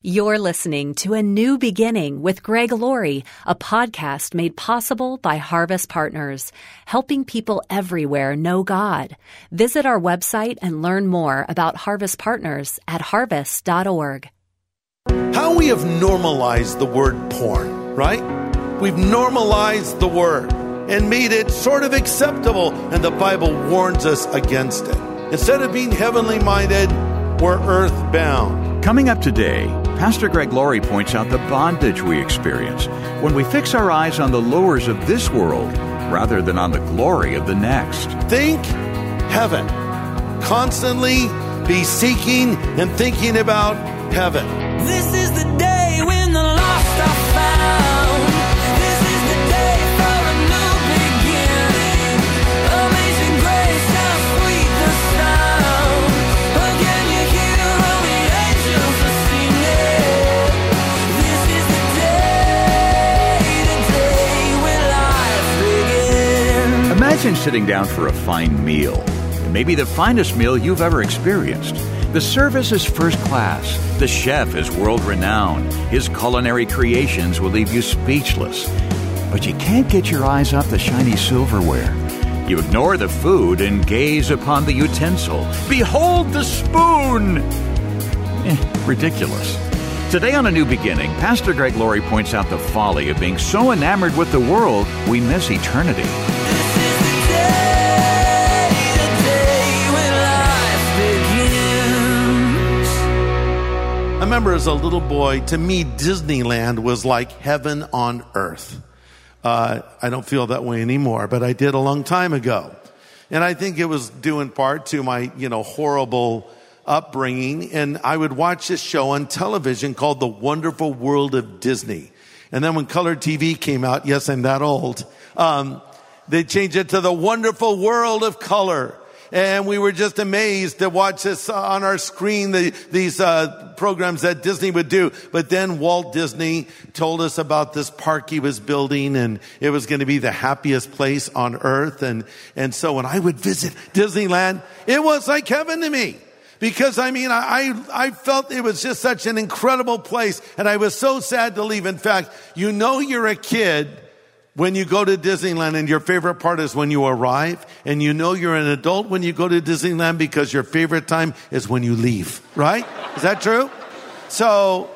You're listening to A New Beginning with Greg Laurie, a podcast made possible by Harvest Partners, helping people everywhere know God. Visit our website and learn more about Harvest Partners at harvest.org. How we have normalized the word porn, right? We've normalized the word and made it sort of acceptable, and the Bible warns us against it. Instead of being heavenly minded, we're earthbound. Coming up today, Pastor Greg Laurie points out the bondage we experience when we fix our eyes on the lures of this world rather than on the glory of the next. Think heaven. Constantly be seeking and thinking about heaven. This is the sitting down for a fine meal. It may be the finest meal you've ever experienced. The service is first class. The chef is world renowned. His culinary creations will leave you speechless. But you can't get your eyes off the shiny silverware. You ignore the food and gaze upon the utensil. Behold the spoon! Eh, ridiculous. Today on A New Beginning, Pastor Greg Laurie points out the folly of being so enamored with the world we miss eternity. Remember as a little boy, to me, Disneyland was like heaven on earth. Uh, I don't feel that way anymore, but I did a long time ago. And I think it was due in part to my, you know, horrible upbringing. And I would watch this show on television called The Wonderful World of Disney. And then when color TV came out, yes, I'm that old, um, they changed it to The Wonderful World of Color. And we were just amazed to watch this on our screen, the, these uh, programs that Disney would do. But then Walt Disney told us about this park he was building, and it was going to be the happiest place on earth. And and so when I would visit Disneyland, it was like heaven to me. Because I mean, I I felt it was just such an incredible place, and I was so sad to leave. In fact, you know, you're a kid when you go to Disneyland and your favorite part is when you arrive and you know you're an adult when you go to Disneyland because your favorite time is when you leave, right? Is that true? So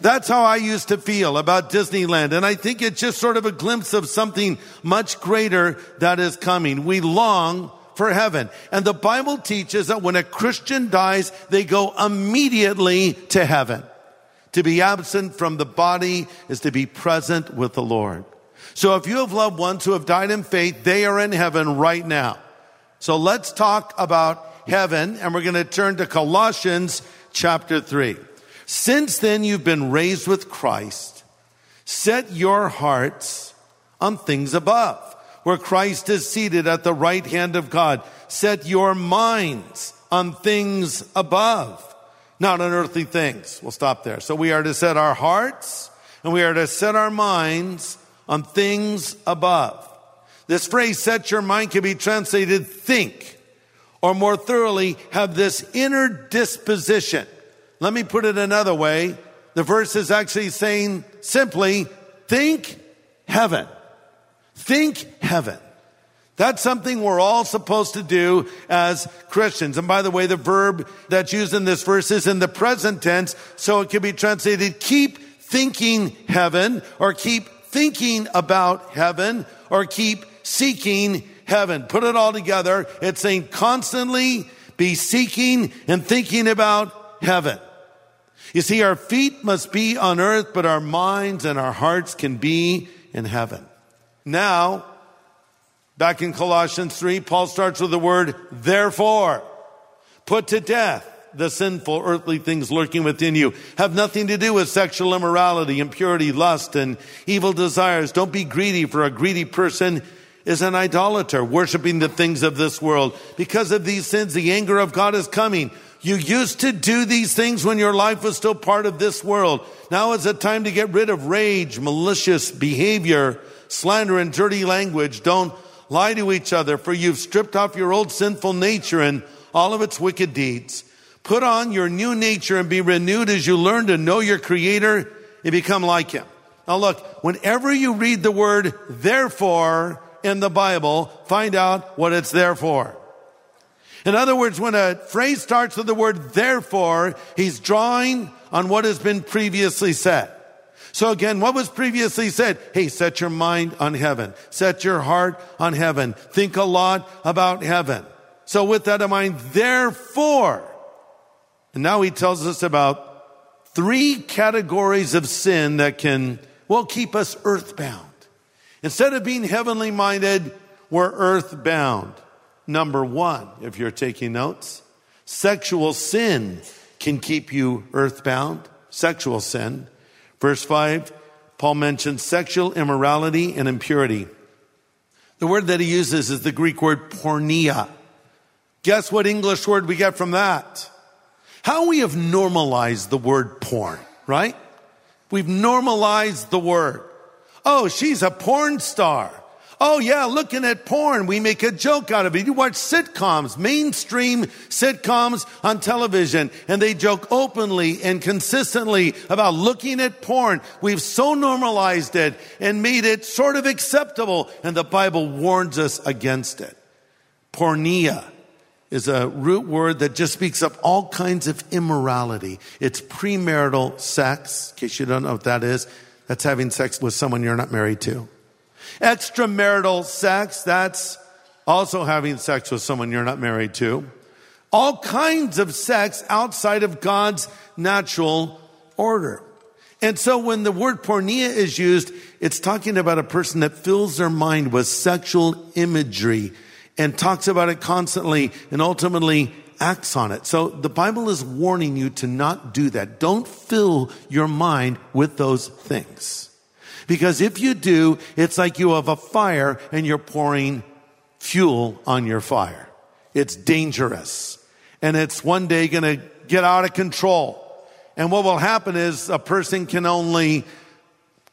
that's how I used to feel about Disneyland. And I think it's just sort of a glimpse of something much greater that is coming. We long for heaven. And the Bible teaches that when a Christian dies, they go immediately to heaven. To be absent from the body is to be present with the Lord. So if you have loved ones who have died in faith, they are in heaven right now. So let's talk about heaven and we're going to turn to Colossians chapter 3. Since then you've been raised with Christ, set your hearts on things above, where Christ is seated at the right hand of God. Set your minds on things above, not on earthly things. We'll stop there. So we are to set our hearts and we are to set our minds on things above. This phrase, set your mind, can be translated think, or more thoroughly, have this inner disposition. Let me put it another way. The verse is actually saying simply, think heaven. Think heaven. That's something we're all supposed to do as Christians. And by the way, the verb that's used in this verse is in the present tense, so it can be translated keep thinking heaven or keep thinking about heaven or keep seeking heaven. Put it all together. It's saying constantly be seeking and thinking about heaven. You see, our feet must be on earth, but our minds and our hearts can be in heaven. Now, back in Colossians 3, Paul starts with the word therefore. Put to death the sinful earthly things lurking within you. Have nothing to do with sexual immorality, impurity, lust, and evil desires. Don't be greedy, for a greedy person is an idolater, worshiping the things of this world. Because of these sins, the anger of God is coming. You used to do these things when your life was still part of this world. Now is the time to get rid of rage, malicious behavior, slander, and dirty language. Don't lie to each other, for you've stripped off your old sinful nature and all of its wicked deeds. Put on your new nature and be renewed as you learn to know your creator and become like him. Now look, whenever you read the word therefore in the Bible, find out what it's there for. In other words, when a phrase starts with the word therefore, he's drawing on what has been previously said. So again, what was previously said? Hey, set your mind on heaven. Set your heart on heaven. Think a lot about heaven. So with that in mind, therefore, and now he tells us about three categories of sin that can, well, keep us earthbound. Instead of being heavenly minded, we're earthbound. Number one, if you're taking notes, sexual sin can keep you earthbound. Sexual sin. Verse 5, Paul mentions sexual immorality and impurity. The word that he uses is the Greek word porneia. Guess what English word we get from that? How we have normalized the word porn, right? We've normalized the word. Oh, she's a porn star. Oh yeah, looking at porn, we make a joke out of it. You watch sitcoms, mainstream sitcoms on television, and they joke openly and consistently about looking at porn. We've so normalized it and made it sort of acceptable, and the Bible warns us against it. Porneia is a root word that just speaks of all kinds of immorality. It's premarital sex, in case you don't know what that is. That's having sex with someone you're not married to. Extramarital sex, that's also having sex with someone you're not married to. All kinds of sex outside of God's natural order. And so when the word porneia is used, it's talking about a person that fills their mind with sexual imagery and talks about it constantly and ultimately acts on it. So the Bible is warning you to not do that. Don't fill your mind with those things. Because if you do, it's like you have a fire and you're pouring fuel on your fire. It's dangerous. And it's one day going to get out of control. And what will happen is a person can only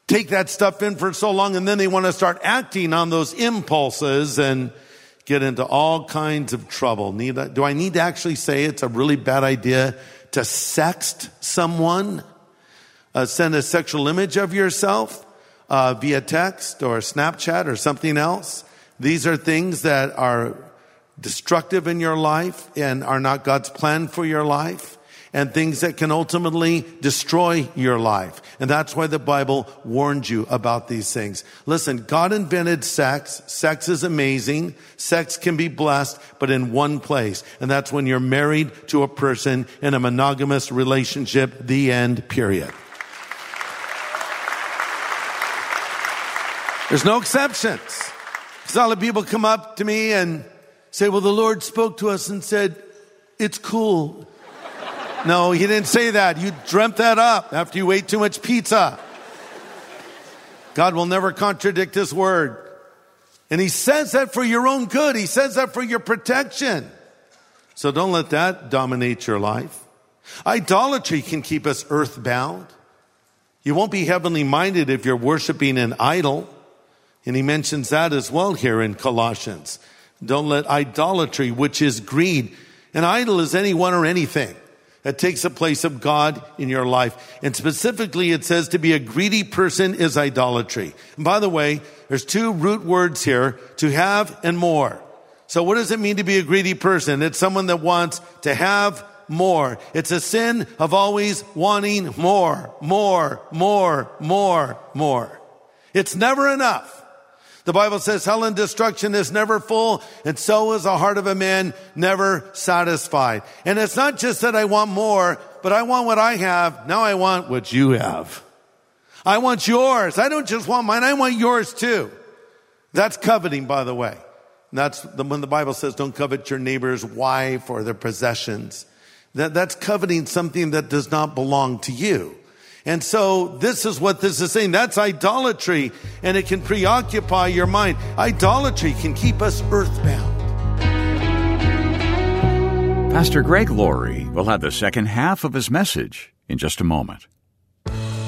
take that stuff in for so long and then they want to start acting on those impulses and get into all kinds of trouble. Need, do I need to actually say it's a really bad idea to sext someone? Uh, send a sexual image of yourself? uh, via text or Snapchat or something else. These are things that are destructive in your life and are not God's plan for your life and things that can ultimately destroy your life. And that's why the Bible warned you about these things. Listen, God invented sex. Sex is amazing. Sex can be blessed, but in one place. And that's when you're married to a person in a monogamous relationship, the end, period. There's no exceptions. Because a lot of people come up to me and say, well, the Lord spoke to us and said, it's cool. No, he didn't say that. You dreamt that up after you ate too much pizza. God will never contradict his word. And he says that for your own good. He says that for your protection. So don't let that dominate your life. Idolatry can keep us earthbound. You won't be heavenly minded if you're worshiping an idol. And he mentions that as well here in Colossians. Don't let idolatry, which is greed. An idol is anyone or anything that takes the place of God in your life. And specifically, it says to be a greedy person is idolatry. And by the way, there's two root words here, to have and more. So what does it mean to be a greedy person? It's someone that wants to have more. It's a sin of always wanting more, more, more, more, more. It's never enough. The Bible says hell and destruction is never full, and so is the heart of a man never satisfied. And it's not just that I want more, but I want what I have. Now I want what you have. I want yours. I don't just want mine. I want yours too. That's coveting, by the way. that's the, when the Bible says don't covet your neighbor's wife or their possessions. That, that's coveting something that does not belong to you. And so this is what this is saying. That's idolatry and it can preoccupy your mind. Idolatry can keep us earthbound. Pastor Greg Laurie will have the second half of his message in just a moment.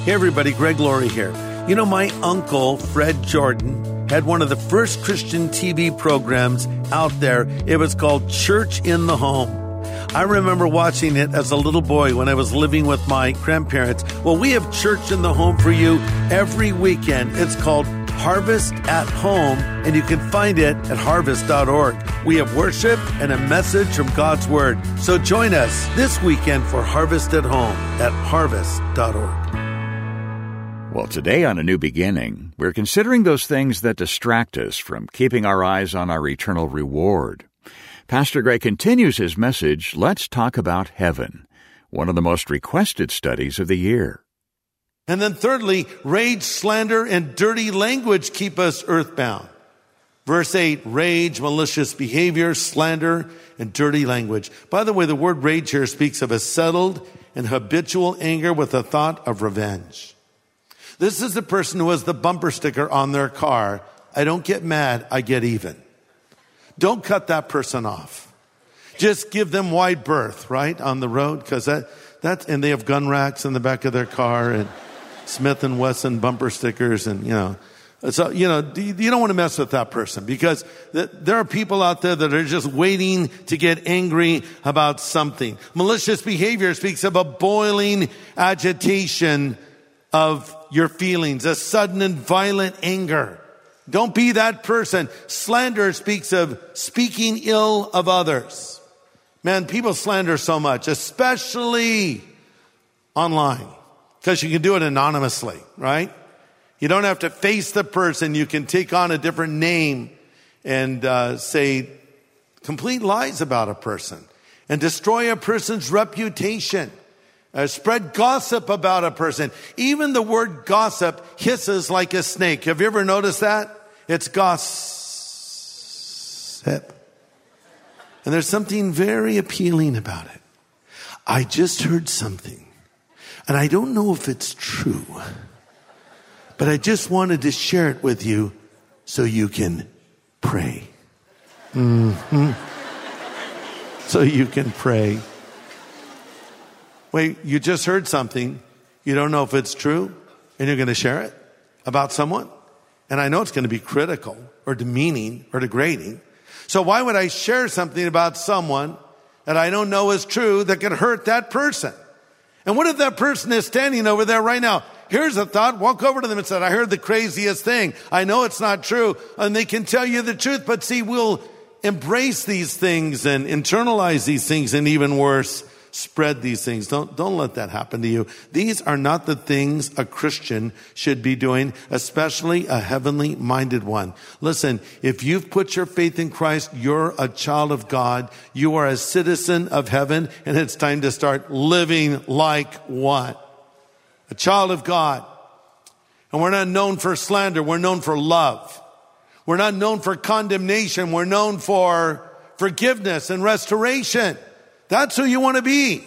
Hey everybody, Greg Laurie here. You know, my uncle, Fred Jordan, had one of the first Christian TV programs out there. It was called Church in the Home. I remember watching it as a little boy when I was living with my grandparents. Well, we have church in the home for you every weekend. It's called Harvest at Home, and you can find it at harvest.org. We have worship and a message from God's Word. So join us this weekend for Harvest at Home at harvest.org. Well, today on A New Beginning, we're considering those things that distract us from keeping our eyes on our eternal reward. Pastor Greg continues his message, Let's Talk About Heaven, one of the most requested studies of the year. And then thirdly, rage, slander, and dirty language keep us earthbound. Verse 8, rage, malicious behavior, slander, and dirty language. By the way, the word rage here speaks of a settled and habitual anger with a thought of revenge. This is the person who has the bumper sticker on their car. I don't get mad, I get even. Don't cut that person off. Just give them wide berth, right, on the road, because that, that's, and they have gun racks in the back of their car and Smith and Wesson bumper stickers and, you know, so, you know, you don't want to mess with that person because there are people out there that are just waiting to get angry about something. Malicious behavior speaks of a boiling agitation of your feelings, a sudden and violent anger. Don't be that person. Slander speaks of speaking ill of others. Man, people slander so much, especially online, because you can do it anonymously, right? You don't have to face the person. You can take on a different name and uh, say complete lies about a person and destroy a person's reputation. Uh, spread gossip about a person. Even the word gossip hisses like a snake. Have you ever noticed that? It's gossip. And there's something very appealing about it. I just heard something, and I don't know if it's true, but I just wanted to share it with you so you can pray. Mm-hmm. So you can pray. Wait, you just heard something. You don't know if it's true, and you're going to share it about someone? And I know it's going to be critical or demeaning or degrading. So why would I share something about someone that I don't know is true that could hurt that person? And what if that person is standing over there right now? Here's a thought. Walk over to them and say, I heard the craziest thing. I know it's not true. And they can tell you the truth, but see, we'll embrace these things and internalize these things and even worse, spread these things. Don't, don't let that happen to you. These are not the things a Christian should be doing, especially a heavenly minded one. Listen, if you've put your faith in Christ, you're a child of God. You are a citizen of heaven and it's time to start living like what? A child of God. And we're not known for slander. We're known for love. We're not known for condemnation. We're known for forgiveness and restoration. That's who you want to be.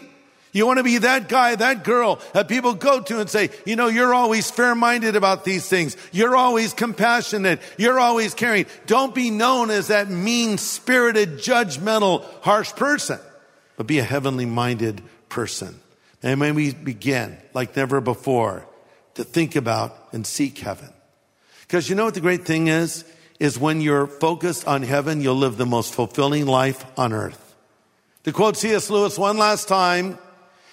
You want to be that guy, that girl that people go to and say, you know, you're always fair minded about these things. You're always compassionate. You're always caring. Don't be known as that mean spirited, judgmental, harsh person, but be a heavenly minded person. And when we begin, like never before, to think about and seek heaven. Because you know what the great thing is? Is when you're focused on heaven, you'll live the most fulfilling life on earth. To quote C.S. Lewis one last time,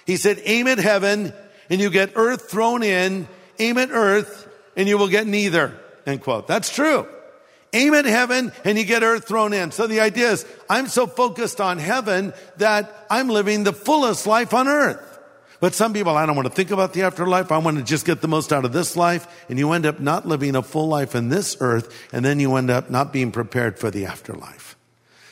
he said, aim at heaven and you get earth thrown in, aim at earth and you will get neither. End quote. That's true. Aim at heaven and you get earth thrown in. So the idea is, I'm so focused on heaven that I'm living the fullest life on earth. But some people, I don't want to think about the afterlife. I want to just get the most out of this life. And you end up not living a full life in this earth. And then you end up not being prepared for the afterlife.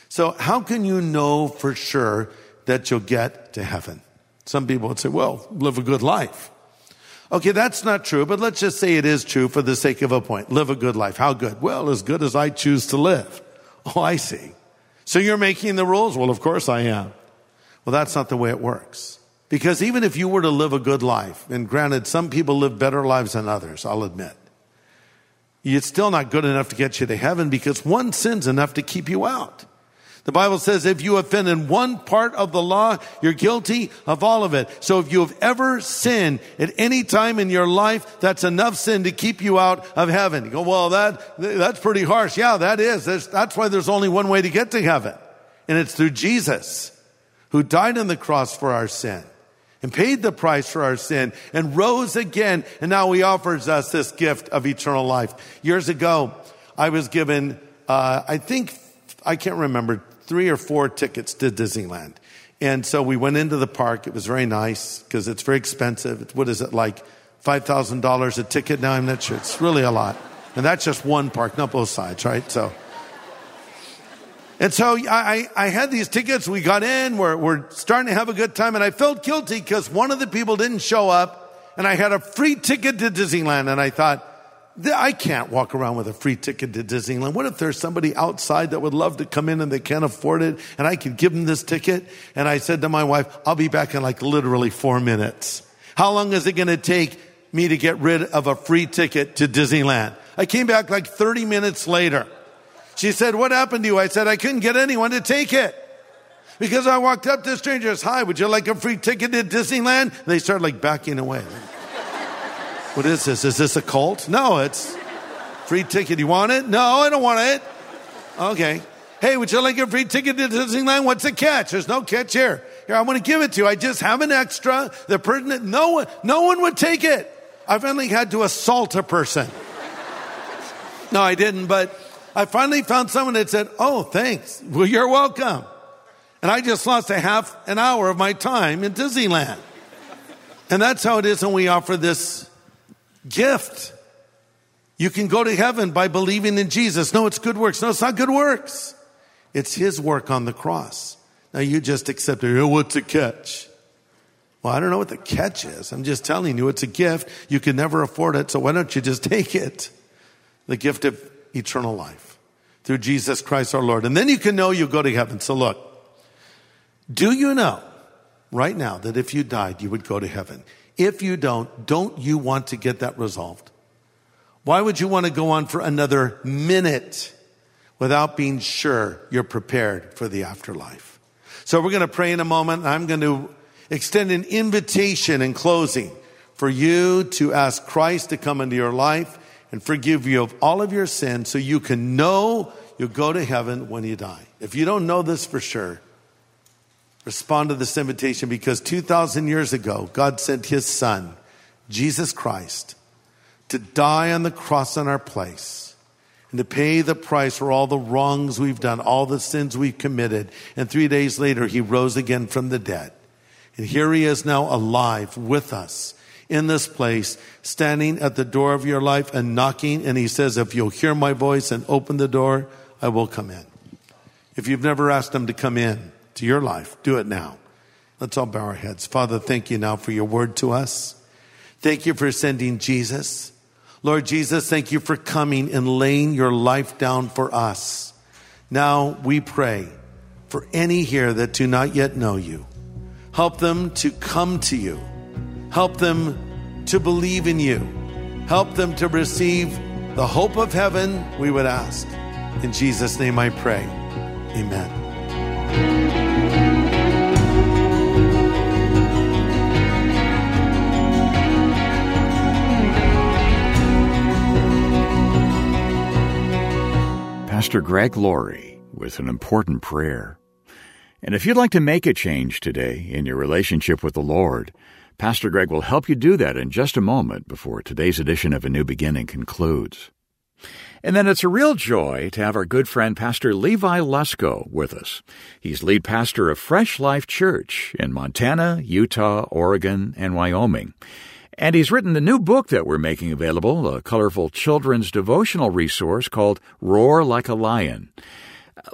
So how can you know for sure that you'll get to heaven? Some people would say, well, live a good life. Okay, that's not true, but let's just say it is true for the sake of a point. Live a good life. How good? Well, as good as I choose to live. Oh, I see. So you're making the rules? Well, of course I am. Well, that's not the way it works. Because even if you were to live a good life, and granted, some people live better lives than others, I'll admit, it's still not good enough to get you to heaven because one sin's enough to keep you out. The Bible says if you offend in one part of the law, you're guilty of all of it. So if you have ever sinned at any time in your life, that's enough sin to keep you out of heaven. You go, well, that, that's pretty harsh. Yeah, that is. That's, that's why there's only one way to get to heaven. And it's through Jesus, who died on the cross for our sin and paid the price for our sin and rose again. And now he offers us this gift of eternal life. Years ago, I was given, uh, I think, I can't remember, three or four tickets to Disneyland. And so we went into the park. It was very nice because it's very expensive. What is it, like $5,000 a ticket now? I'm not sure. It's really a lot. And that's just one park, not both sides, right? So, and so I, I had these tickets. We got in. We're, we're starting to have a good time. And I felt guilty because one of the people didn't show up and I had a free ticket to Disneyland. And I thought, I can't walk around with a free ticket to Disneyland. What if there's somebody outside that would love to come in and they can't afford it and I could give them this ticket? And I said to my wife, I'll be back in like literally four minutes. How long is it going to take me to get rid of a free ticket to Disneyland? I came back like 30 minutes later. She said, what happened to you? I said, I couldn't get anyone to take it. Because I walked up to strangers, hi, would you like a free ticket to Disneyland? And they started like backing away. What is this? Is this a cult? No, it's free ticket. You want it? No, I don't want it. Okay. Hey, would you like a free ticket to Disneyland? What's the catch? There's no catch here. Here, I want to give it to you. I just have an extra. The person, no one, no one would take it. I finally had to assault a person. No, I didn't, but I finally found someone that said, Oh, thanks. Well, you're welcome. And I just lost a half an hour of my time in Disneyland. And that's how it is when we offer this gift. You can go to heaven by believing in Jesus. No, it's good works. No, it's not good works. It's his work on the cross. Now you just accept it. Oh, what's the catch? Well, I don't know what the catch is. I'm just telling you it's a gift. You can never afford it. So why don't you just take it? The gift of eternal life through Jesus Christ our Lord. And then you can know you go to heaven. So look, do you know right now that if you died, you would go to heaven? If you don't, don't you want to get that resolved? Why would you want to go on for another minute without being sure you're prepared for the afterlife? So we're going to pray in a moment. I'm going to extend an invitation in closing for you to ask Christ to come into your life and forgive you of all of your sins so you can know you'll go to heaven when you die. If you don't know this for sure, respond to this invitation because 2,000 years ago, God sent his son, Jesus Christ, to die on the cross in our place and to pay the price for all the wrongs we've done, all the sins we've committed. And three days later, he rose again from the dead. And here he is now alive with us in this place, standing at the door of your life and knocking. And he says, if you'll hear my voice and open the door, I will come in. If you've never asked him to come in to your life, do it now. Let's all bow our heads. Father, thank you now for your word to us. Thank you for sending Jesus. Lord Jesus, thank you for coming and laying your life down for us. Now we pray for any here that do not yet know you. Help them to come to you Help them to believe in you. Help them to receive the hope of heaven, we would ask. In Jesus' name I pray. Amen. Pastor Greg Laurie with an important prayer. And if you'd like to make a change today in your relationship with the Lord, Pastor Greg will help you do that in just a moment before today's edition of A New Beginning concludes. And then it's a real joy to have our good friend Pastor Levi Lusko with us. He's lead pastor of Fresh Life Church in Montana, Utah, Oregon, and Wyoming. And he's written the new book that we're making available, a colorful children's devotional resource called Roar Like a Lion.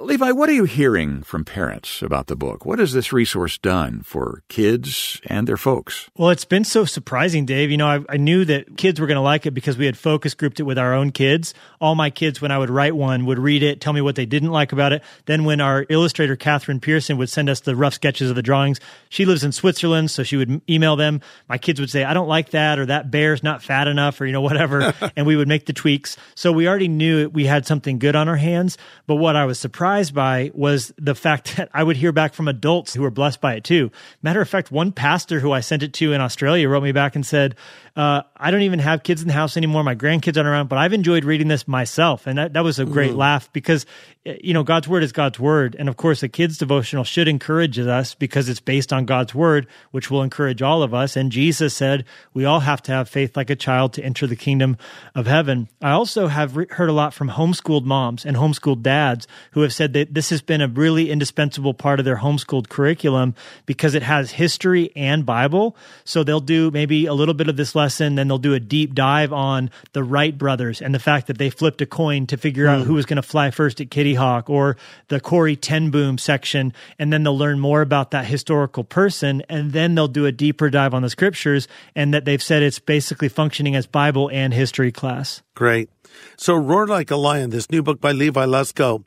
Levi, what are you hearing from parents about the book? What has this resource done for kids and their folks? Well, it's been so surprising, Dave. You know, I, I knew that kids were going to like it because we had focus grouped it with our own kids. All my kids, when I would write one, would read it, tell me what they didn't like about it. Then, when our illustrator, Catherine Pearson, would send us the rough sketches of the drawings, she lives in Switzerland, so she would email them. My kids would say, I don't like that, or that bear's not fat enough, or, you know, whatever. and we would make the tweaks. So we already knew we had something good on our hands. But what I was surprised surprised by was the fact that I would hear back from adults who were blessed by it too. Matter of fact, one pastor who I sent it to in Australia wrote me back and said, Uh, I don't even have kids in the house anymore. My grandkids aren't around, but I've enjoyed reading this myself. And that, that was a great Mm-hmm. laugh because, uh, you know, God's word is God's word. And of course, a kid's devotional should encourage us because it's based on God's word, which will encourage all of us. And Jesus said we all have to have faith like a child to enter the kingdom of heaven. I also have re- heard a lot from homeschooled moms and homeschooled dads who have said that this has been a really indispensable part of their homeschooled curriculum because it has history and Bible. So they'll do maybe a little bit of this lesson, then they'll do a deep dive on the Wright brothers and the fact that they flipped a coin to figure out hmm. who was going to fly first at Kitty Hawk or the Corrie Ten Boom section. And then they'll learn more about that historical person. And then they'll do a deeper dive on the scriptures and that they've said it's basically functioning as Bible and history class. Great. So, Roar Like a Lion, this new book by Levi Lusko,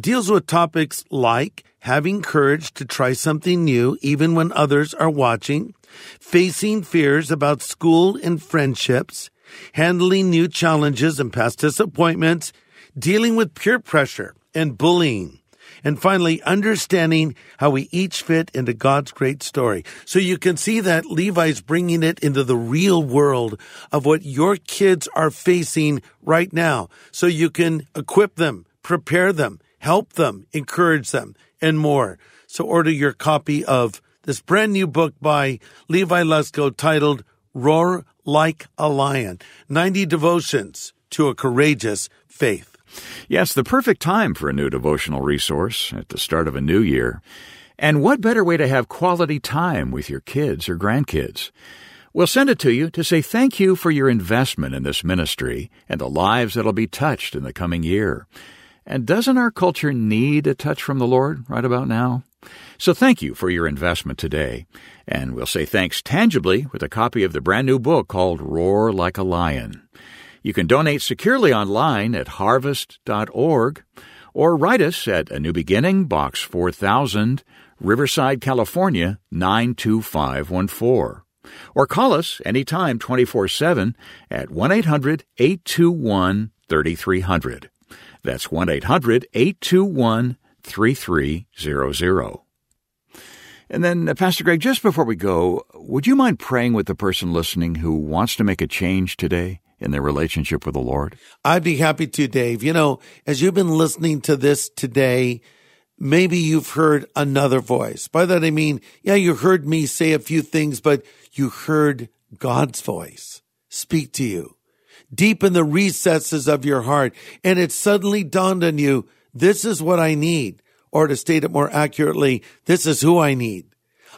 deals with topics like having courage to try something new even when others are watching, facing fears about school and friendships, handling new challenges and past disappointments, dealing with peer pressure and bullying. And finally, understanding how we each fit into God's great story. So you can see that Levi's bringing it into the real world of what your kids are facing right now. So you can equip them, prepare them, help them, encourage them, and more. So order your copy of this brand new book by Levi Lusko titled Roar Like a Lion 90 Devotions to a Courageous Faith. Yes, the perfect time for a new devotional resource at the start of a new year. And what better way to have quality time with your kids or grandkids? We'll send it to you to say thank you for your investment in this ministry and the lives that'll be touched in the coming year. And doesn't our culture need a touch from the Lord right about now? So thank you for your investment today. And we'll say thanks tangibly with a copy of the brand new book called Roar Like a Lion. You can donate securely online at harvest.org or write us at A New Beginning, Box 4000, Riverside, California 92514. Or call us anytime 24 7 at 1 800 821 3300. That's 1 800 821 3300. And then, uh, Pastor Greg, just before we go, would you mind praying with the person listening who wants to make a change today in their relationship with the Lord? I'd be happy to, Dave. You know, as you've been listening to this today, maybe you've heard another voice. By that I mean, yeah, you heard me say a few things, but you heard God's voice speak to you deep in the recesses of your heart. And it suddenly dawned on you, this is what I need. Or to state it more accurately, this is who I need.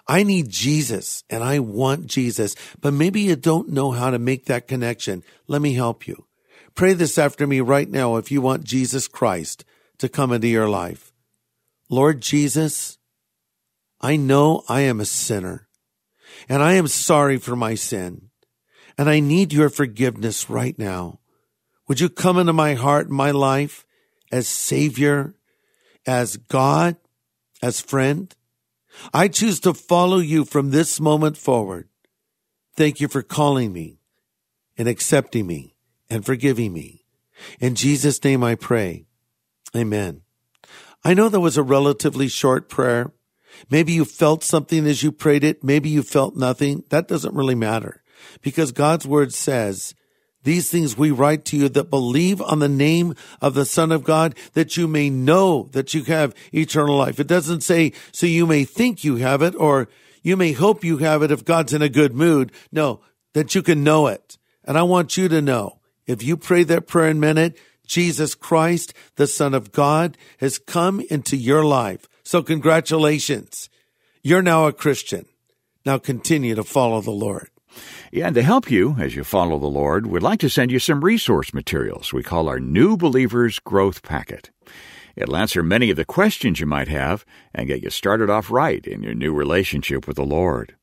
I need Jesus and I want Jesus, but maybe you don't know how to make that connection. Let me help you. Pray this after me right now if you want Jesus Christ to come into your life. Lord Jesus, I know I am a sinner and I am sorry for my sin and I need your forgiveness right now. Would you come into my heart my life as Savior, as God, as friend? I choose to follow you from this moment forward. Thank you for calling me and accepting me and forgiving me. In Jesus' name I pray. Amen. I know that was a relatively short prayer. Maybe you felt something as you prayed it. Maybe you felt nothing. That doesn't really matter because God's word says, these things we write to you that believe on the name of the Son of God, that you may know that you have eternal life. It doesn't say, so you may think you have it, or you may hope you have it if God's in a good mood. No, that you can know it. And I want you to know, if you pray that prayer in a minute, Jesus Christ, the Son of God, has come into your life. So congratulations. You're now a Christian. Now continue to follow the Lord. And to help you as you follow the Lord, we'd like to send you some resource materials we call our New Believers Growth Packet. It'll answer many of the questions you might have and get you started off right in your new relationship with the Lord.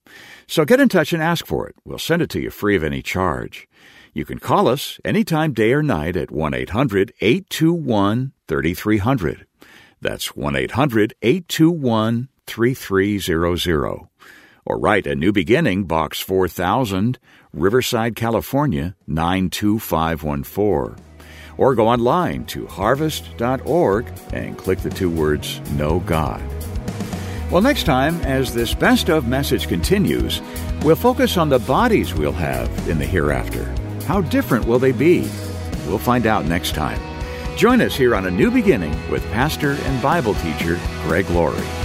So get in touch and ask for it. We'll send it to you free of any charge. You can call us anytime, day or night, at 1 800 821 3300. That's 1 800 821 3300 or write a New Beginning, Box 4000, Riverside, California 92514. Or go online to harvest.org and click the two words Know God. Well, next time, as this best of message continues, we'll focus on the bodies we'll have in the hereafter. How different will they be? We'll find out next time. Join us here on A New Beginning with pastor and Bible teacher Greg Laurie.